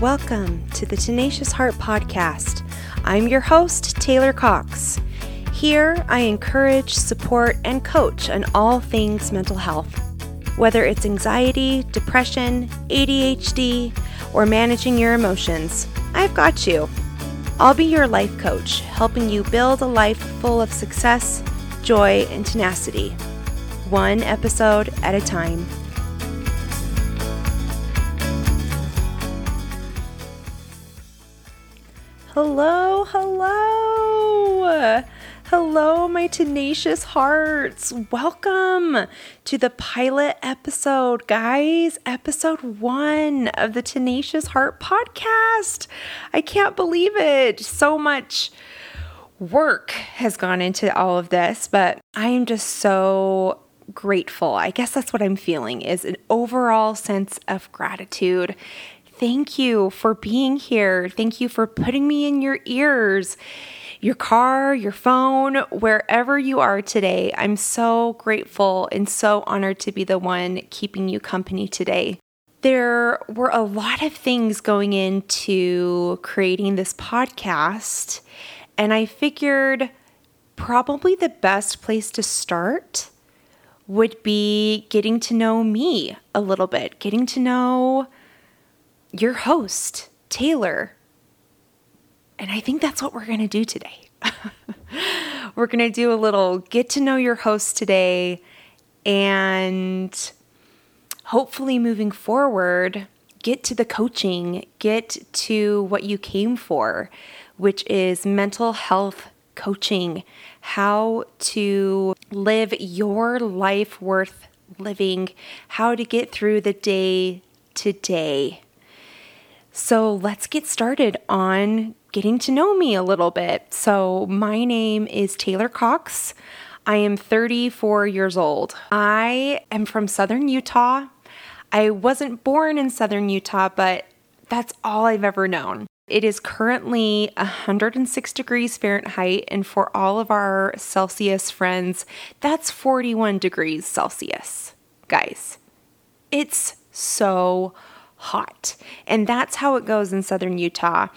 Welcome to the Tenacious Heart Podcast. I'm your host, Taylor Cox. Here, I encourage, support, and coach on all things mental health. Whether it's anxiety, depression, ADHD, or managing your emotions, I've got you. I'll be your life coach, helping you build a life full of success, joy, and tenacity, one episode at a time. Hello, hello. Hello, my tenacious hearts. Welcome to the pilot episode, guys. Episode one of the Tenacious Heart podcast. I can't believe it. So much work has gone into all of this, but I am just so grateful. I guess that's what I'm feeling is an overall sense of gratitude Thank you for being here. Thank you for putting me in your ears, your car, your phone, wherever you are today. I'm so grateful and so honored to be the one keeping you company today. There were a lot of things going into creating this podcast, and I figured probably the best place to start would be getting to know me a little bit, getting to know your host, Taylor. And I think that's what we're going to do today. we're going to do a little get to know your host today and hopefully moving forward, get to the coaching, get to what you came for, which is mental health coaching, how to live your life worth living, how to get through the day to day. So let's get started on getting to know me a little bit. So, my name is Taylor Cox. I am 34 years old. I am from Southern Utah. I wasn't born in Southern Utah, but that's all I've ever known. It is currently 106 degrees Fahrenheit, and for all of our Celsius friends, that's 41 degrees Celsius. Guys, it's so hot. And that's how it goes in southern Utah.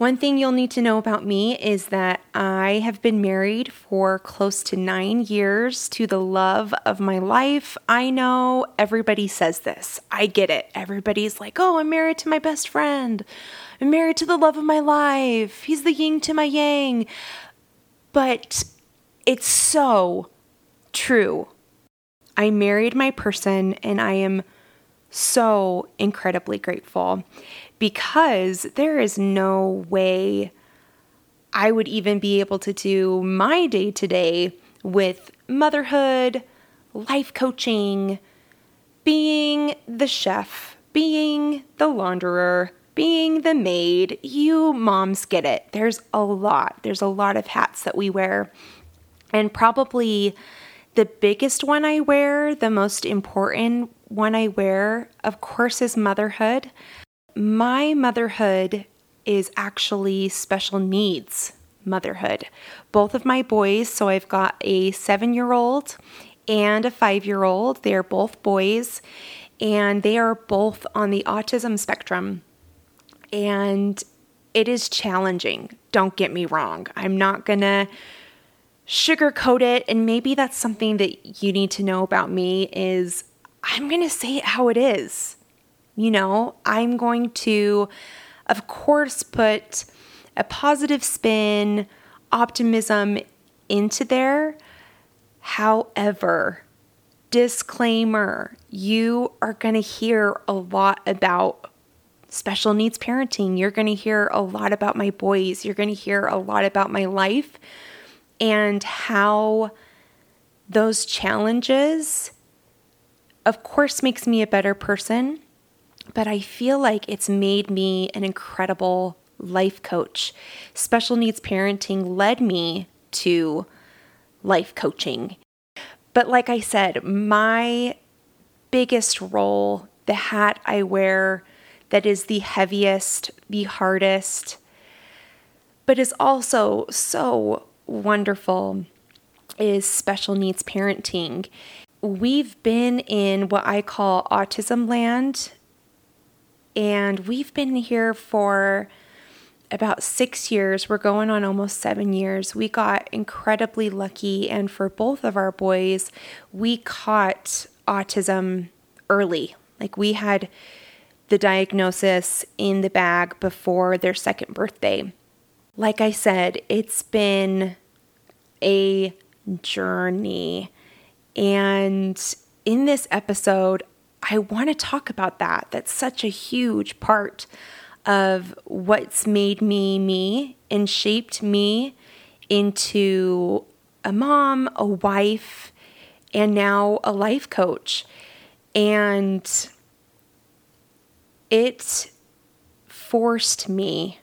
One thing you'll need to know about me is that I have been married for close to nine years to the love of my life. I know everybody says this. I get it. Everybody's like, oh, I'm married to my best friend. I'm married to the love of my life. He's the yin to my yang. But it's so true. I married my person and I am so incredibly grateful because there is no way I would even be able to do my day to day with motherhood, life coaching, being the chef, being the launderer, being the maid. You moms get it. There's a lot. There's a lot of hats that we wear. And probably the biggest one I wear, the most important one I wear, of course, is motherhood. My motherhood is actually special needs motherhood. Both of my boys, so I've got a seven year old and a five year old, they're both boys, and they are both on the autism spectrum. And it is challenging, don't get me wrong. I'm not gonna sugarcoat it and maybe that's something that you need to know about me is I'm going to say it how it is. You know, I'm going to, of course, put a positive spin, optimism into there. However, disclaimer you are going to hear a lot about special needs parenting. You're going to hear a lot about my boys. You're going to hear a lot about my life and how those challenges of course, makes me a better person, but I feel like it's made me an incredible life coach. Special needs parenting led me to life coaching. But like I said, my biggest role, the hat I wear that is the heaviest, the hardest, but is also so wonderful, is special needs parenting we've been in what I call autism land and we've been here for about six years. We're going on almost seven years. We got incredibly lucky, and for both of our boys, we caught autism early. Like we had the diagnosis in the bag before their second birthday. Like I said, it's been a journey. And in this episode, I want to talk about that. That's such a huge part of what's made me me and shaped me into a mom, a wife, and now a life coach. And it forced me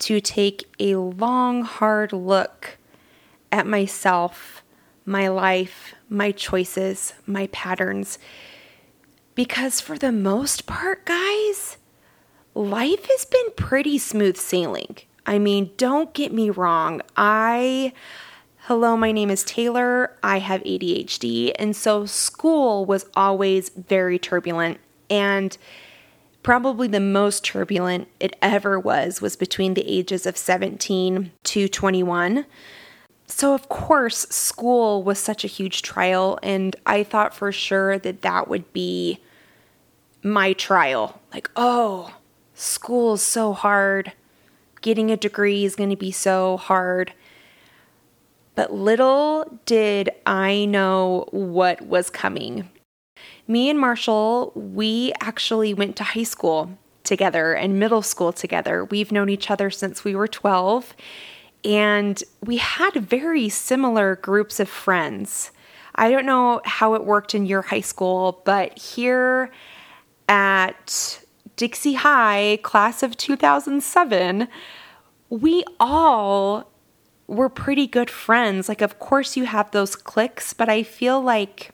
to take a long, hard look at myself, my life, my choices, my patterns. Because for the most part, guys, life has been pretty smooth sailing. I mean, don't get me wrong. I, hello, my name is Taylor. I have ADHD. And so school was always very turbulent. And probably the most turbulent it ever was was between the ages of 17 to 21. So, of course, school was such a huge trial, and I thought for sure that that would be my trial. Like, oh, school's so hard. Getting a degree is going to be so hard. But little did I know what was coming. Me and Marshall, we actually went to high school together and middle school together. We've known each other since we were 12, and we had very similar groups of friends. I don't know how it worked in your high school, but here at Dixie High, class of 2007, we all were pretty good friends. Like, of course, you have those cliques, but I feel like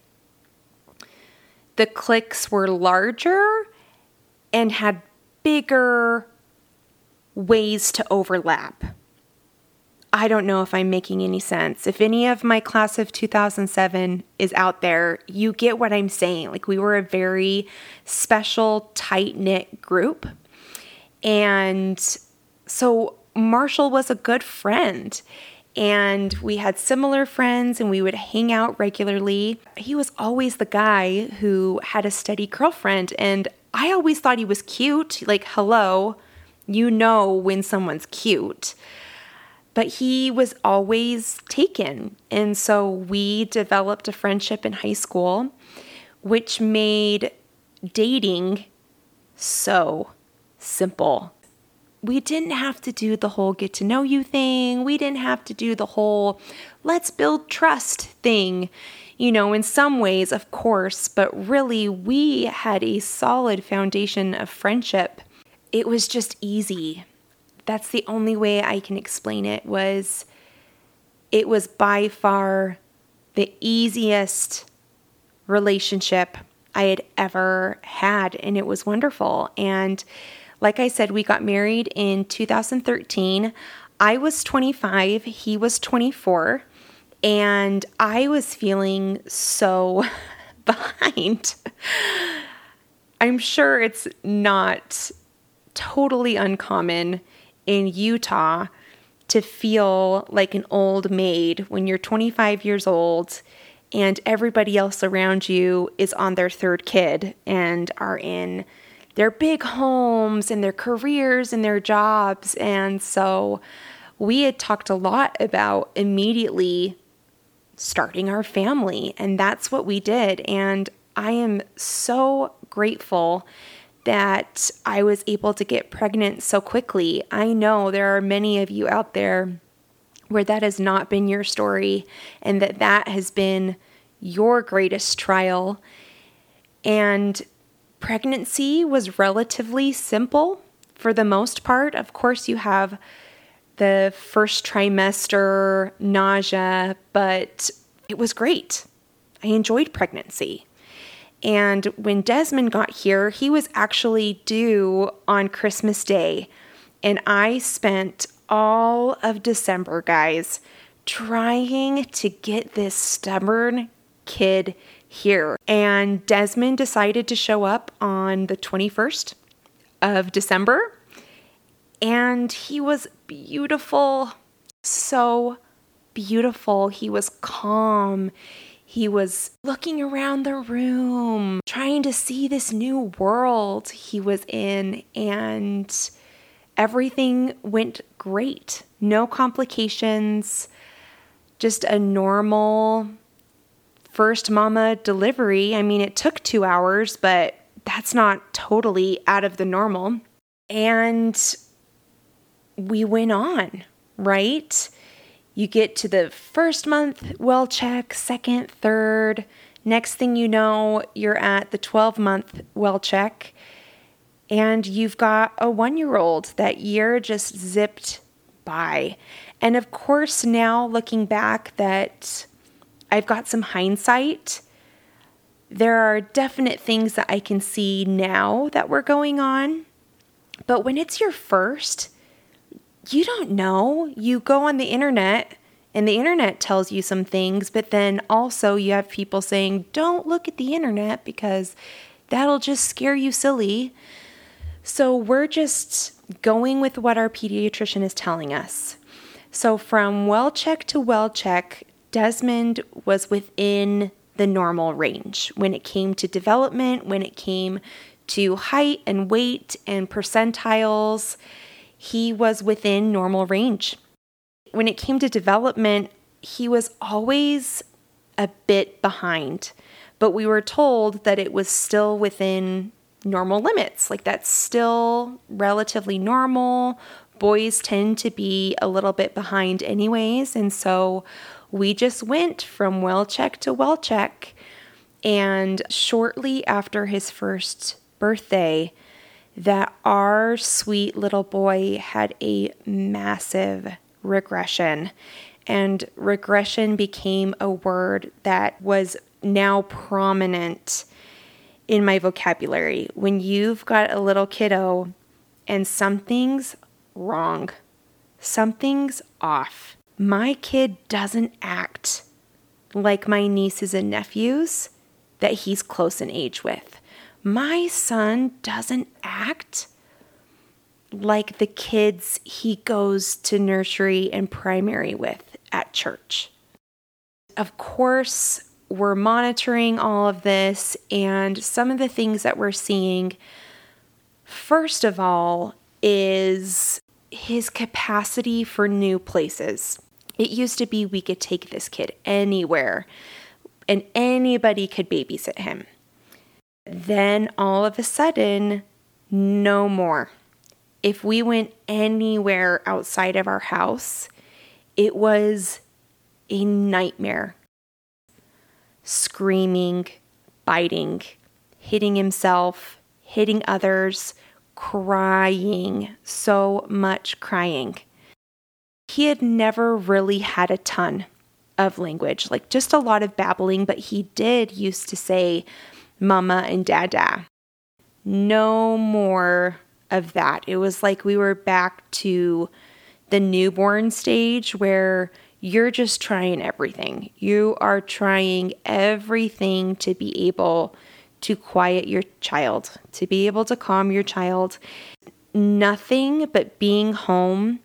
the cliques were larger and had bigger ways to overlap. I don't know if I'm making any sense. If any of my class of 2007 is out there, you get what I'm saying. Like, we were a very special, tight knit group. And so, Marshall was a good friend and we had similar friends and we would hang out regularly. He was always the guy who had a steady girlfriend, and I always thought he was cute. Like, hello, you know when someone's cute. But he was always taken. And so we developed a friendship in high school, which made dating so simple we didn't have to do the whole get to know you thing. We didn't have to do the whole let's build trust thing. You know, in some ways, of course, but really, we had a solid foundation of friendship. It was just easy. That's the only way I can explain it was it was by far the easiest relationship I had ever had and it was wonderful and like I said, we got married in 2013. I was 25, he was 24, and I was feeling so behind. I'm sure it's not totally uncommon in Utah to feel like an old maid when you're 25 years old and everybody else around you is on their third kid and are in their big homes and their careers and their jobs. And so we had talked a lot about immediately starting our family. And that's what we did. And I am so grateful that I was able to get pregnant so quickly. I know there are many of you out there where that has not been your story and that that has been your greatest trial. And pregnancy was relatively simple for the most part. Of course, you have the first trimester nausea, but it was great. I enjoyed pregnancy. And when Desmond got here, he was actually due on Christmas Day. And I spent all of December, guys, trying to get this stubborn kid here. And Desmond decided to show up on the 21st of December. And he was beautiful, so beautiful. He was calm. He was looking around the room, trying to see this new world he was in, and everything went great. No complications, just a normal first mama delivery. I mean, it took two hours, but that's not totally out of the normal. And we went on, right? You get to the first month well check, second, third. Next thing you know, you're at the 12 month well check, and you've got a one year old. That year just zipped by. And of course, now looking back, that I've got some hindsight. There are definite things that I can see now that were going on. But when it's your first, you don't know. You go on the internet and the internet tells you some things, but then also you have people saying, don't look at the internet because that'll just scare you silly. So we're just going with what our pediatrician is telling us. So from well check to well check, Desmond was within the normal range when it came to development, when it came to height and weight and percentiles he was within normal range. When it came to development, he was always a bit behind, but we were told that it was still within normal limits. Like that's still relatively normal. Boys tend to be a little bit behind, anyways. And so we just went from well check to well check. And shortly after his first birthday, that our sweet little boy had a massive regression. And regression became a word that was now prominent in my vocabulary. When you've got a little kiddo and something's wrong, something's off. My kid doesn't act like my nieces and nephews that he's close in age with my son doesn't act like the kids he goes to nursery and primary with at church. Of course, we're monitoring all of this, and some of the things that we're seeing, first of all, is his capacity for new places. It used to be we could take this kid anywhere and anybody could babysit him. Then all of a sudden, no more. If we went anywhere outside of our house, it was a nightmare. Screaming, biting, hitting himself, hitting others, crying, so much crying. He had never really had a ton of language, like just a lot of babbling, but he did used to say, mama and dada. No more of that. It was like we were back to the newborn stage where you're just trying everything. You are trying everything to be able to quiet your child, to be able to calm your child. Nothing but being home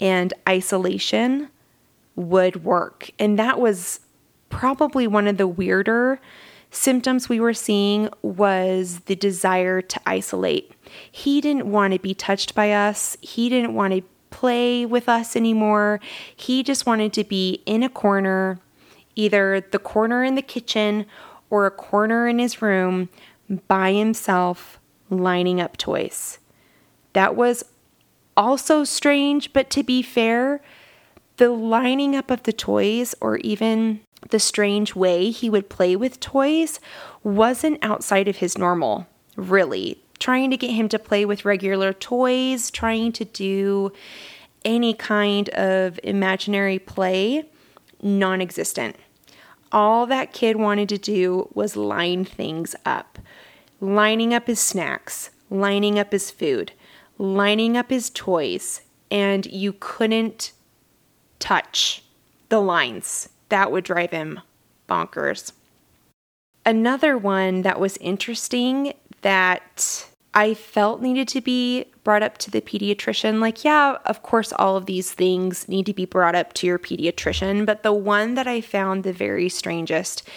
and isolation would work. And that was probably one of the weirder symptoms we were seeing was the desire to isolate. He didn't want to be touched by us, he didn't want to play with us anymore. He just wanted to be in a corner, either the corner in the kitchen or a corner in his room by himself, lining up toys. That was also strange, but to be fair, the lining up of the toys or even the strange way he would play with toys wasn't outside of his normal, really. Trying to get him to play with regular toys, trying to do any kind of imaginary play, non existent. All that kid wanted to do was line things up, lining up his snacks, lining up his food, lining up his toys, and you couldn't touch the lines that would drive him bonkers. Another one that was interesting that I felt needed to be brought up to the pediatrician. Like, yeah, of course, all of these things need to be brought up to your pediatrician. But the one that I found the very strangest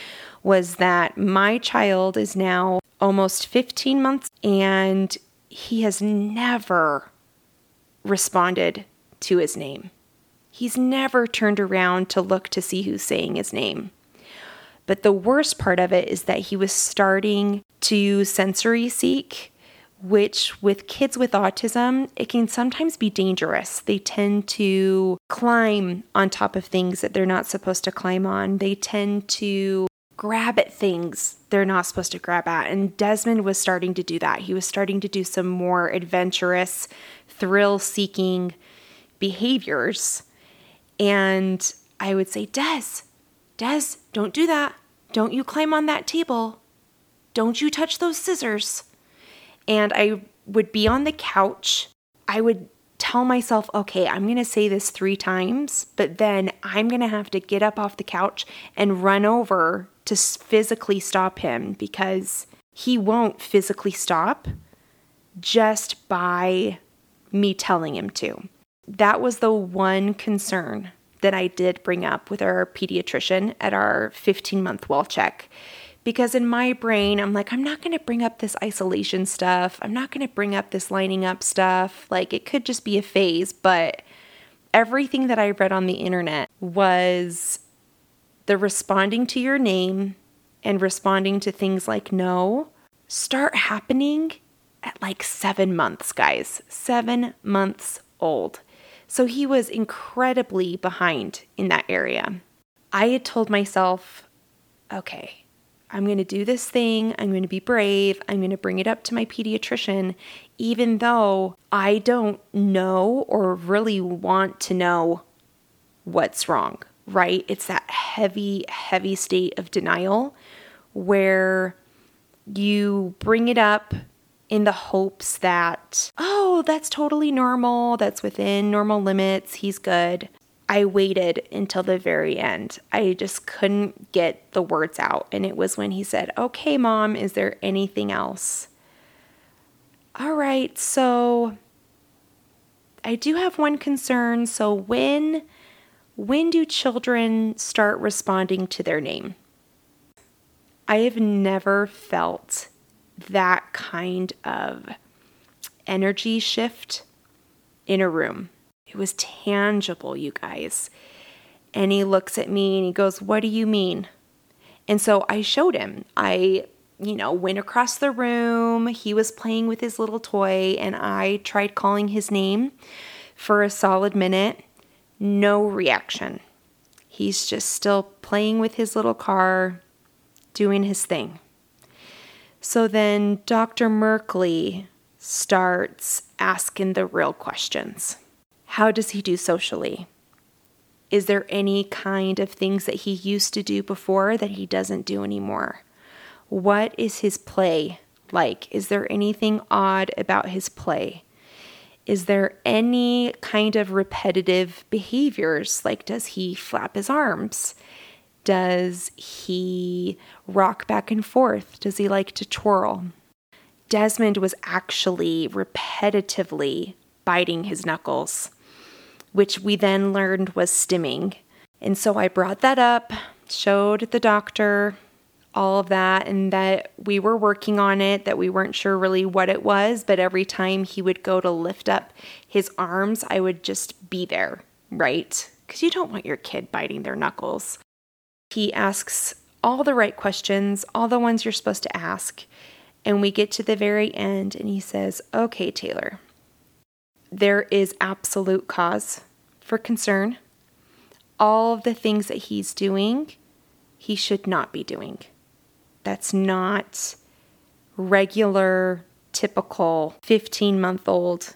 was that my child is now almost 15 months and he has never responded to his name. He's never turned around to look to see who's saying his name. But the worst part of it is that he was starting to sensory seek which with kids with autism, it can sometimes be dangerous. They tend to climb on top of things that they're not supposed to climb on. They tend to grab at things they're not supposed to grab at. And Desmond was starting to do that. He was starting to do some more adventurous, thrill seeking behaviors. And I would say, Des, Des, don't do that. Don't you climb on that table. Don't you touch those scissors and I would be on the couch. I would tell myself, okay, I'm going to say this three times, but then I'm going to have to get up off the couch and run over to physically stop him because he won't physically stop just by me telling him to. That was the one concern that I did bring up with our pediatrician at our 15 month well check because in my brain, I'm like, I'm not going to bring up this isolation stuff. I'm not going to bring up this lining up stuff. Like, it could just be a phase. But everything that I read on the internet was the responding to your name and responding to things like no start happening at like seven months, guys. Seven months old. So he was incredibly behind in that area. I had told myself, okay, I'm going to do this thing. I'm going to be brave. I'm going to bring it up to my pediatrician, even though I don't know or really want to know what's wrong, right? It's that heavy, heavy state of denial where you bring it up in the hopes that, oh, that's totally normal. That's within normal limits. He's good. I waited until the very end. I just couldn't get the words out. And it was when he said, Okay, mom, is there anything else? All right, so I do have one concern. So when when do children start responding to their name? I have never felt that kind of energy shift in a room. It was tangible, you guys. And he looks at me and he goes, What do you mean? And so I showed him. I, you know, went across the room. He was playing with his little toy, and I tried calling his name for a solid minute. No reaction. He's just still playing with his little car, doing his thing. So then Dr. Merkley starts asking the real questions. How does he do socially? Is there any kind of things that he used to do before that he doesn't do anymore? What is his play like? Is there anything odd about his play? Is there any kind of repetitive behaviors? Like, does he flap his arms? Does he rock back and forth? Does he like to twirl? Desmond was actually repetitively biting his knuckles which we then learned was stimming. And so I brought that up, showed the doctor all of that, and that we were working on it, that we weren't sure really what it was, but every time he would go to lift up his arms, I would just be there, right? Because you don't want your kid biting their knuckles. He asks all the right questions, all the ones you're supposed to ask. And we get to the very end, and he says, Okay, Taylor, there is absolute cause for concern. All of the things that he's doing, he should not be doing. That's not regular, typical 15 month old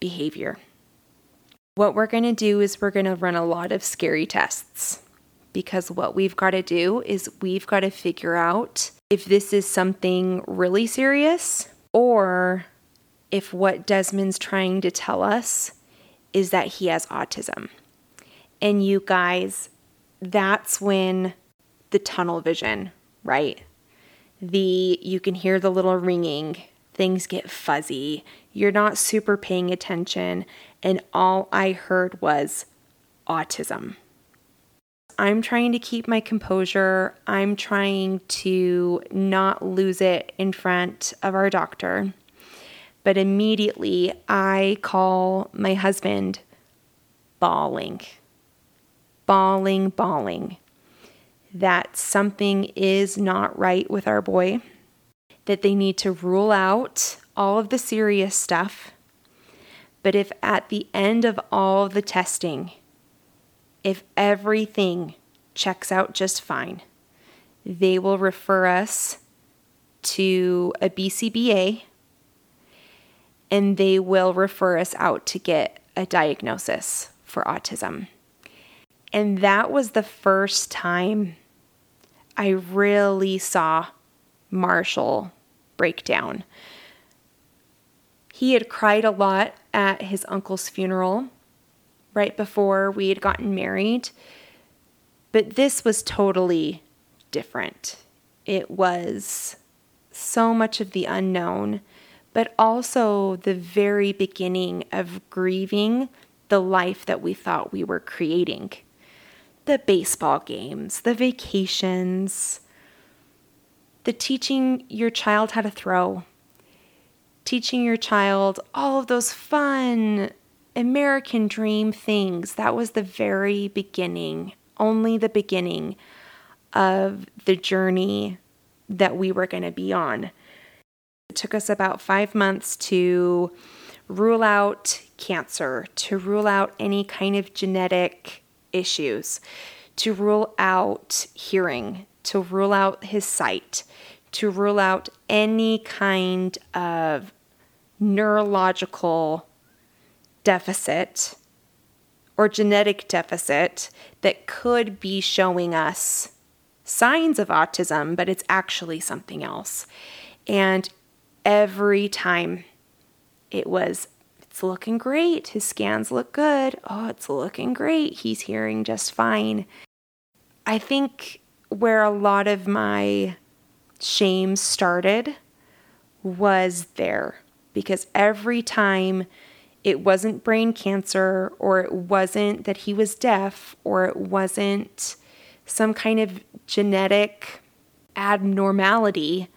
behavior. What we're going to do is we're going to run a lot of scary tests because what we've got to do is we've got to figure out if this is something really serious or if what Desmond's trying to tell us is that he has autism. And you guys, that's when the tunnel vision, right? The you can hear the little ringing, things get fuzzy. You're not super paying attention. And all I heard was autism. I'm trying to keep my composure. I'm trying to not lose it in front of our doctor. But immediately I call my husband bawling, bawling, bawling that something is not right with our boy, that they need to rule out all of the serious stuff. But if at the end of all the testing, if everything checks out just fine, they will refer us to a BCBA and they will refer us out to get a diagnosis for autism. And that was the first time I really saw Marshall break down. He had cried a lot at his uncle's funeral right before we had gotten married. But this was totally different. It was so much of the unknown, but also the very beginning of grieving the life that we thought we were creating. The baseball games, the vacations, the teaching your child how to throw, teaching your child all of those fun American dream things. That was the very beginning, only the beginning of the journey that we were going to be on. It took us about five months to rule out cancer, to rule out any kind of genetic issues, to rule out hearing, to rule out his sight, to rule out any kind of neurological deficit or genetic deficit that could be showing us signs of autism, but it's actually something else. And every time it was, it's looking great. His scans look good. Oh, it's looking great. He's hearing just fine. I think where a lot of my shame started was there because every time it wasn't brain cancer, or it wasn't that he was deaf, or it wasn't some kind of genetic abnormality,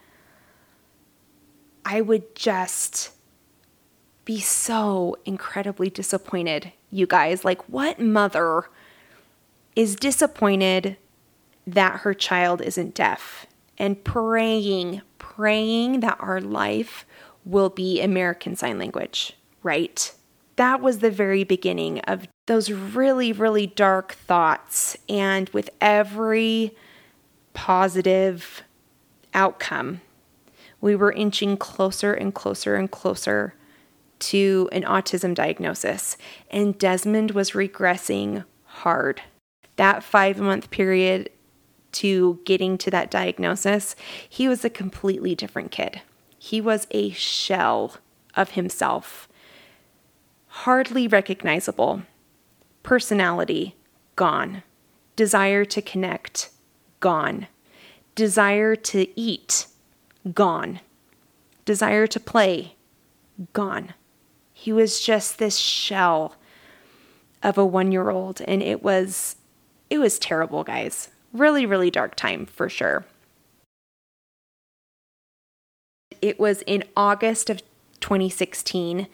I would just be so incredibly disappointed, you guys. Like, what mother is disappointed that her child isn't deaf and praying, praying that our life will be American Sign Language, right? That was the very beginning of those really, really dark thoughts. And with every positive outcome, we were inching closer and closer and closer to an autism diagnosis. And Desmond was regressing hard. That five month period to getting to that diagnosis, he was a completely different kid. He was a shell of himself hardly recognizable. Personality, gone. Desire to connect, gone. Desire to eat, gone. Desire to play, gone. He was just this shell of a one year old, and it was. It was terrible, guys. Really, really dark time for sure. It was in August of 2016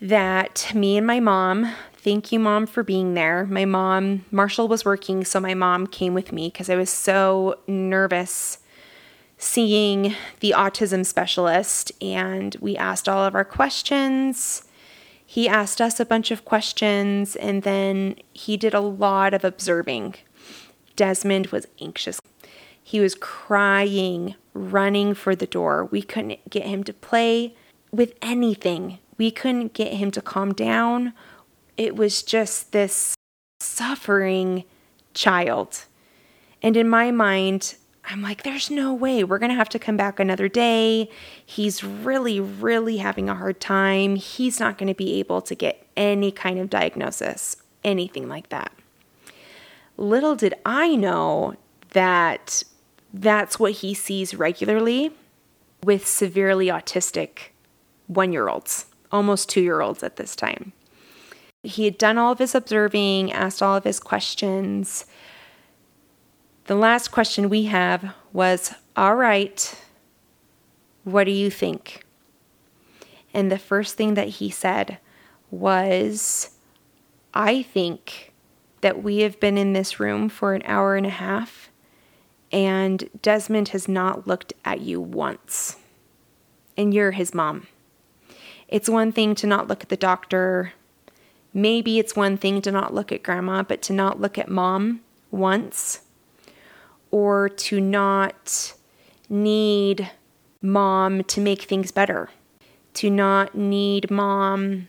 that me and my mom, thank you, mom, for being there. My mom, Marshall was working, so my mom came with me because I was so nervous seeing the autism specialist. And we asked all of our questions. He asked us a bunch of questions, and then he did a lot of observing. Desmond was anxious. He was crying, running for the door. We couldn't get him to play with anything we couldn't get him to calm down. It was just this suffering child. And in my mind, I'm like, there's no way. We're going to have to come back another day. He's really, really having a hard time. He's not going to be able to get any kind of diagnosis, anything like that. Little did I know that that's what he sees regularly with severely autistic one year olds, almost two year olds at this time. He had done all of his observing, asked all of his questions. The last question we have was All right, what do you think? And the first thing that he said was, I think that we have been in this room for an hour and a half and Desmond has not looked at you once. And you're his mom. It's one thing to not look at the doctor. Maybe it's one thing to not look at grandma, but to not look at mom once or to not need mom to make things better, to not need mom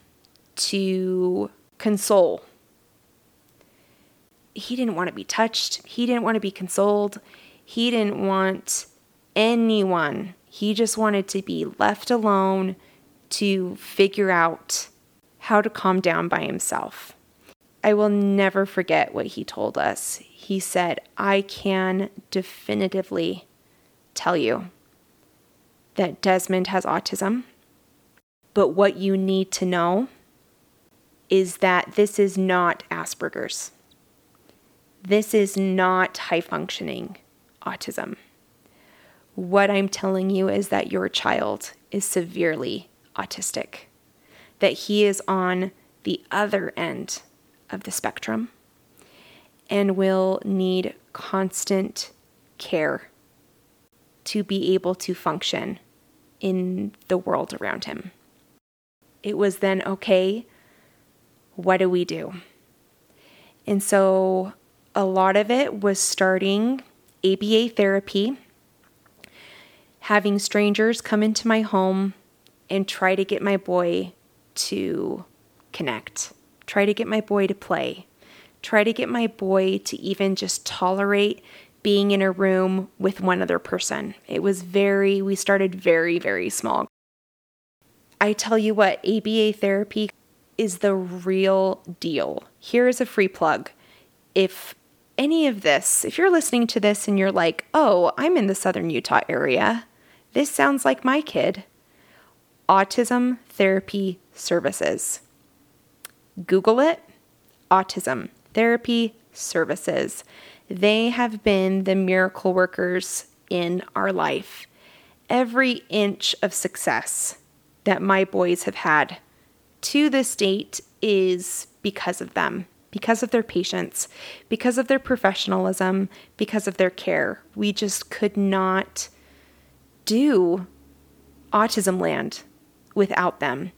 to console. He didn't want to be touched. He didn't want to be consoled. He didn't want anyone. He just wanted to be left alone to figure out how to calm down by himself. I will never forget what he told us. He said, I can definitively tell you that Desmond has autism, but what you need to know is that this is not Asperger's. This is not high functioning autism. What I'm telling you is that your child is severely autistic, that he is on the other end of the spectrum and will need constant care to be able to function in the world around him. It was then okay, what do we do? And so a lot of it was starting ABA therapy, having strangers come into my home and try to get my boy to connect, try to get my boy to play, try to get my boy to even just tolerate being in a room with one other person. It was very, we started very, very small. I tell you what, ABA therapy is the real deal. Here is a free plug. If any of this, if you're listening to this and you're like, oh, I'm in the southern Utah area, this sounds like my kid. Autism Therapy Services. Google it Autism Therapy Services. They have been the miracle workers in our life. Every inch of success that my boys have had to this date is because of them, because of their patience, because of their professionalism, because of their care. We just could not do Autism Land without them.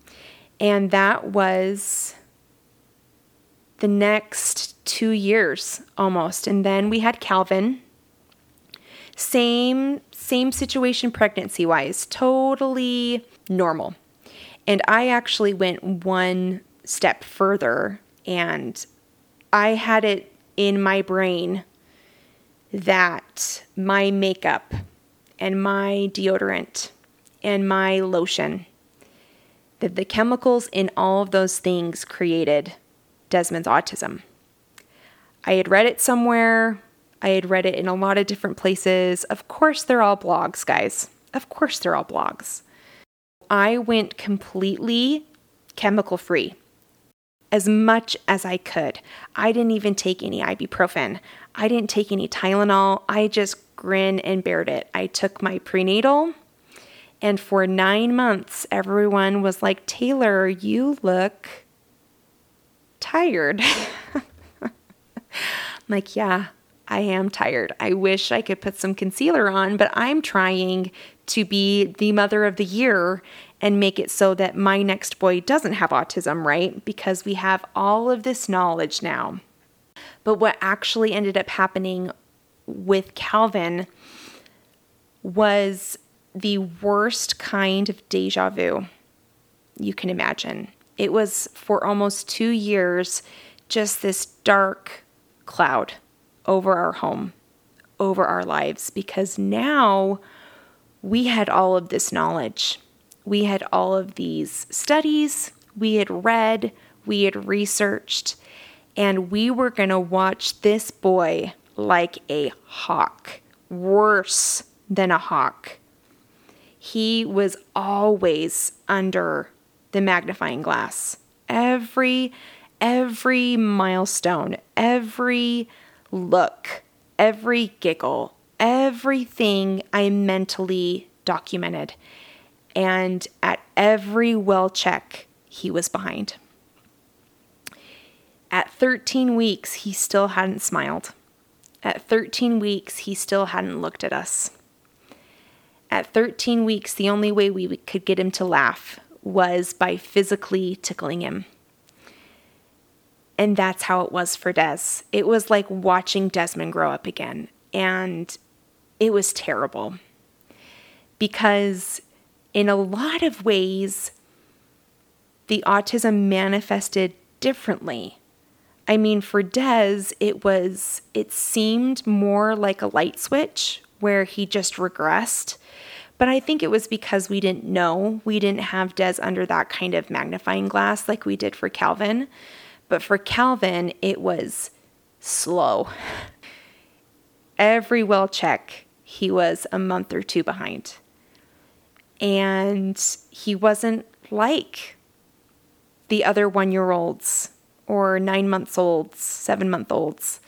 And that was the next two years almost. And then we had Calvin. Same same situation pregnancy wise, totally normal. And I actually went one step further and I had it in my brain that my makeup and my deodorant and my lotion that the chemicals in all of those things created Desmond's autism. I had read it somewhere. I had read it in a lot of different places. Of course, they're all blogs, guys. Of course, they're all blogs. I went completely chemical free as much as I could. I didn't even take any ibuprofen. I didn't take any Tylenol. I just grinned and bared it. I took my prenatal, and for nine months, everyone was like, Taylor, you look tired. Like, yeah, I am tired. I wish I could put some concealer on, but I'm trying to be the mother of the year and make it so that my next boy doesn't have autism, right? Because we have all of this knowledge now. But what actually ended up happening with Calvin was the worst kind of deja vu you can imagine. It was for almost two years just this dark cloud over our home, over our lives, because now we had all of this knowledge. We had all of these studies, we had read, we had researched, and we were going to watch this boy like a hawk, worse than a hawk. He was always under the magnifying glass. Every every milestone, every look, every giggle, everything I mentally documented. And at every well check, he was behind. At 13 weeks, he still hadn't smiled. At 13 weeks, he still hadn't looked at us. At 13 weeks, the only way we could get him to laugh was by physically tickling him. And that's how it was for Des. It was like watching Desmond grow up again. And it was terrible. Because in a lot of ways, the autism manifested differently. I mean, for Des, it was, it seemed more like a light switch where he just regressed. But I think it was because we didn't know. We didn't have Des under that kind of magnifying glass like we did for Calvin. But for Calvin, it was slow. Every well check, he was a month or two behind. And he wasn't like the other one year olds or nine months olds, seven month olds.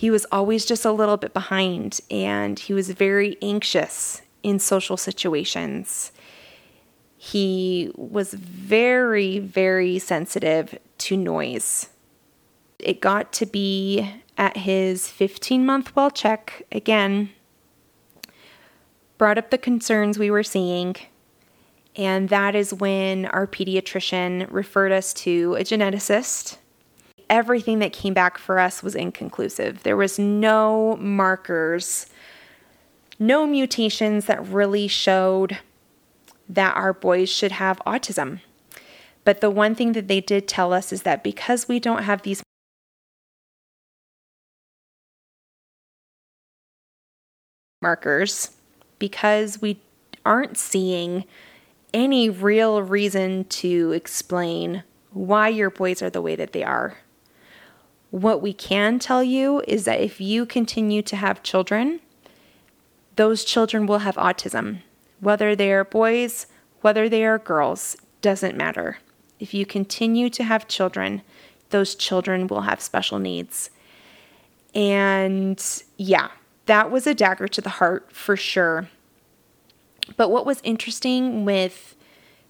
He was always just a little bit behind and he was very anxious in social situations. He was very, very sensitive to noise. It got to be at his 15 month well check again, brought up the concerns we were seeing, and that is when our pediatrician referred us to a geneticist. Everything that came back for us was inconclusive. There was no markers, no mutations that really showed that our boys should have autism. But the one thing that they did tell us is that because we don't have these markers, because we aren't seeing any real reason to explain why your boys are the way that they are. What we can tell you is that if you continue to have children, those children will have autism. Whether they are boys, whether they are girls, doesn't matter. If you continue to have children, those children will have special needs. And yeah, that was a dagger to the heart for sure. But what was interesting with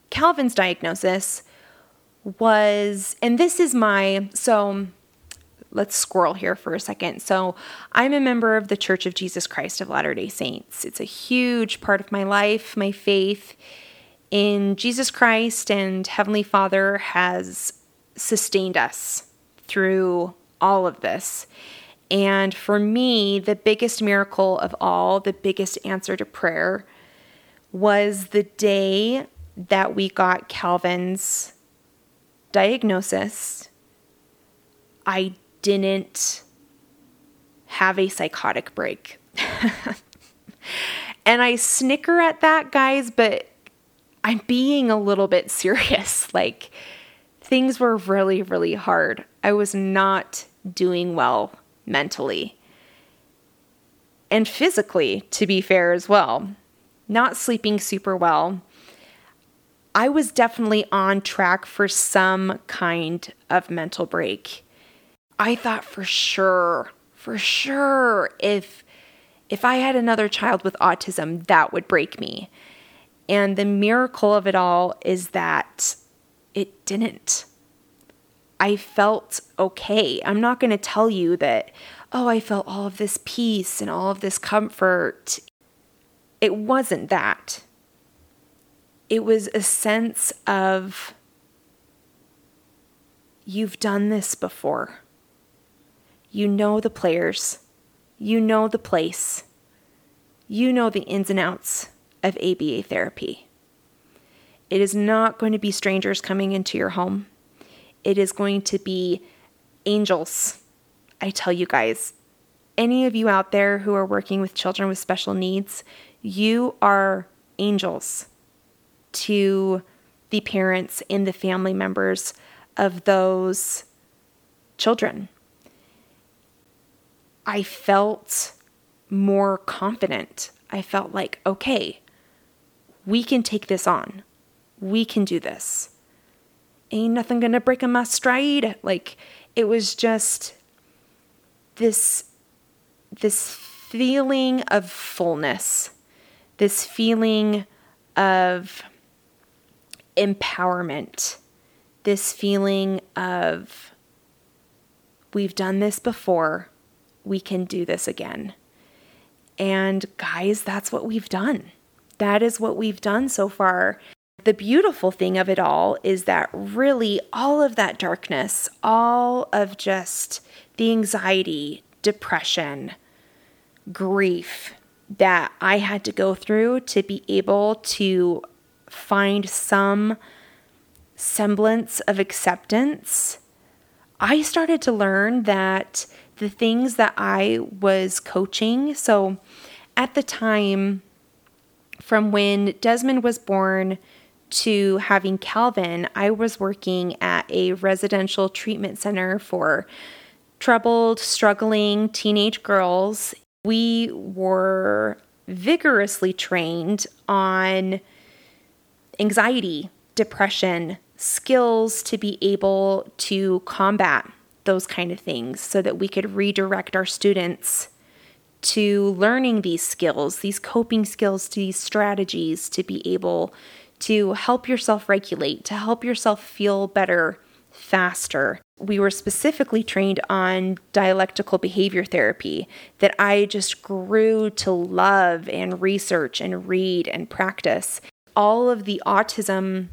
Calvin's diagnosis was, and this is my, so let's squirrel here for a second. So, I'm a member of the Church of Jesus Christ of Latter day Saints. It's a huge part of my life, my faith in Jesus Christ and Heavenly Father has sustained us through all of this. And for me, the biggest miracle of all, the biggest answer to prayer, was the day that we got Calvin's diagnosis. I didn't have a psychotic break. and I snicker at that, guys, but I'm being a little bit serious. Like, things were really, really hard. I was not doing well mentally and physically, to be fair, as well. Not sleeping super well. I was definitely on track for some kind of mental break. I thought for sure, for sure, if if I had another child with autism, that would break me. And the miracle of it all is that it didn't. I felt okay. I'm not going to tell you that, oh, I felt all of this peace and all of this comfort. It wasn't that. It was a sense of, you've done this before. You know the players, you know the place, you know the ins and outs of ABA therapy. It is not going to be strangers coming into your home. It is going to be angels. I tell you guys, any of you out there who are working with children with special needs, you are angels to the parents and the family members of those children. I felt more confident. I felt like, okay, we can take this on. We can do this. Ain't nothing gonna break a my stride. Like it was just this this feeling of fullness, this feeling of empowerment, this feeling of we've done this before, we can do this again. And guys, that's what we've done. That is what we've done so far. The beautiful thing of it all is that really all of that darkness, all of just the anxiety, depression, grief that I had to go through to be able to find some semblance of acceptance, I started to learn that the things that I was coaching, so at the time from when Desmond was born to having Calvin, I was working at a residential treatment center for troubled, struggling teenage girls. We were vigorously trained on anxiety, depression, skills to be able to combat those kind of things so that we could redirect our students to learning these skills, these coping skills, these strategies to be able to help yourself regulate, to help yourself feel better faster. We were specifically trained on dialectical behavior therapy that I just grew to love and research and read and practice. All of the autism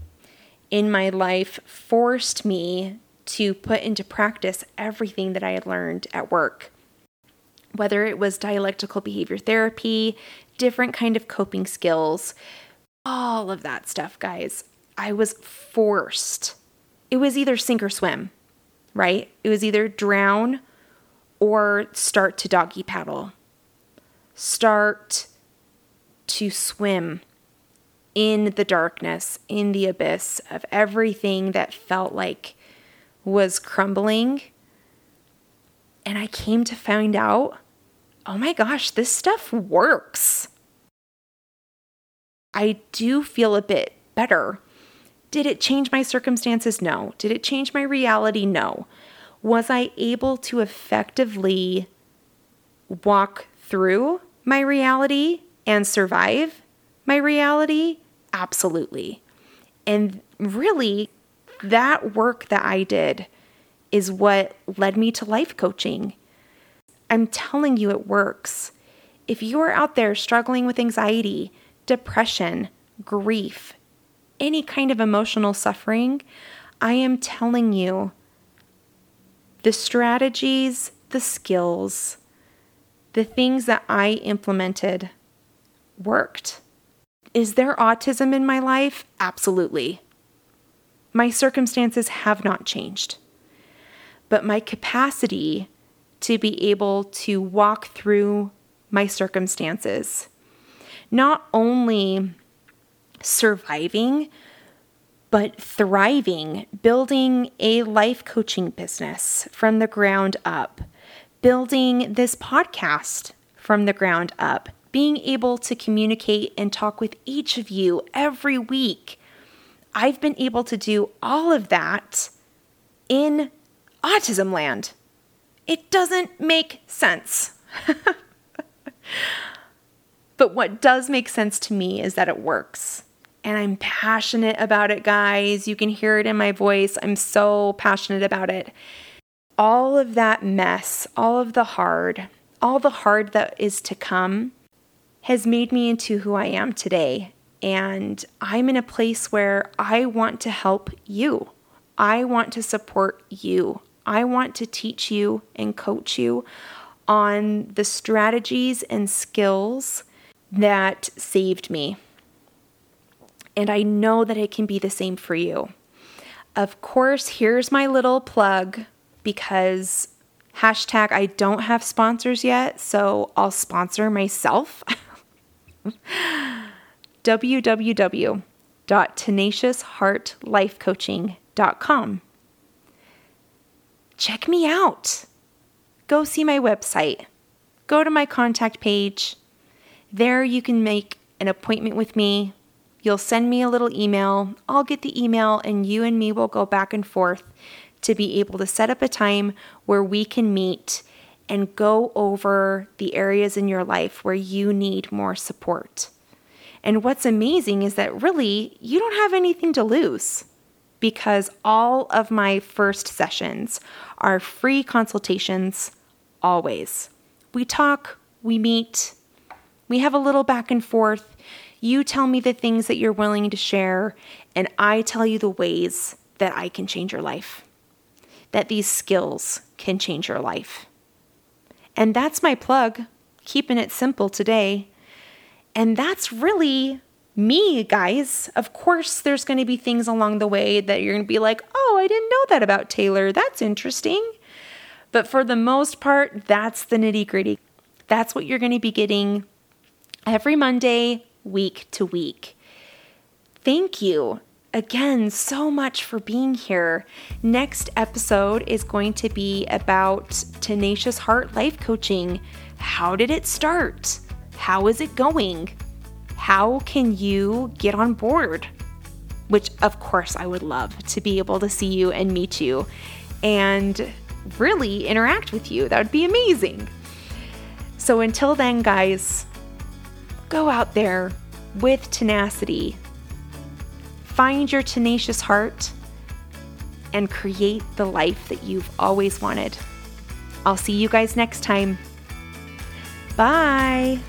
in my life forced me to put into practice everything that I had learned at work. Whether it was dialectical behavior therapy, different kind of coping skills, all of that stuff, guys. I was forced. It was either sink or swim, right? It was either drown or start to doggy paddle. Start to swim in the darkness, in the abyss of everything that felt like was crumbling. And I came to find out oh my gosh, this stuff works. I do feel a bit better. Did it change my circumstances? No. Did it change my reality? No. Was I able to effectively walk through my reality and survive my reality? Absolutely. And really, that work that I did is what led me to life coaching. I'm telling you, it works. If you're out there struggling with anxiety, depression, grief, any kind of emotional suffering, I am telling you the strategies, the skills, the things that I implemented worked. Is there autism in my life? Absolutely. My circumstances have not changed. But my capacity to be able to walk through my circumstances, not only surviving, but thriving, building a life coaching business from the ground up, building this podcast from the ground up, being able to communicate and talk with each of you every week. I've been able to do all of that in autism land. It doesn't make sense. but what does make sense to me is that it works. And I'm passionate about it, guys. You can hear it in my voice. I'm so passionate about it. All of that mess, all of the hard, all the hard that is to come has made me into who I am today. And I'm in a place where I want to help you. I want to support you. I want to teach you and coach you on the strategies and skills that saved me. And I know that it can be the same for you. Of course, here's my little plug because hashtag I don't have sponsors yet, so I'll sponsor myself. www.tenaciousheartlifecoaching.com. Check me out. Go see my website. Go to my contact page. There you can make an appointment with me. You'll send me a little email. I'll get the email, and you and me will go back and forth to be able to set up a time where we can meet and go over the areas in your life where you need more support. And what's amazing is that really you don't have anything to lose because all of my first sessions are free consultations always. We talk, we meet, we have a little back and forth. You tell me the things that you're willing to share, and I tell you the ways that I can change your life, that these skills can change your life. And that's my plug, keeping it simple today. And that's really me, guys. Of course, there's going to be things along the way that you're going to be like, oh, I didn't know that about Taylor. That's interesting. But for the most part, that's the nitty gritty. That's what you're going to be getting every Monday, week to week. Thank you again so much for being here. Next episode is going to be about Tenacious Heart Life Coaching. How did it start? How is it going? How can you get on board? Which, of course, I would love to be able to see you and meet you and really interact with you. That would be amazing. So, until then, guys, go out there with tenacity, find your tenacious heart, and create the life that you've always wanted. I'll see you guys next time. Bye.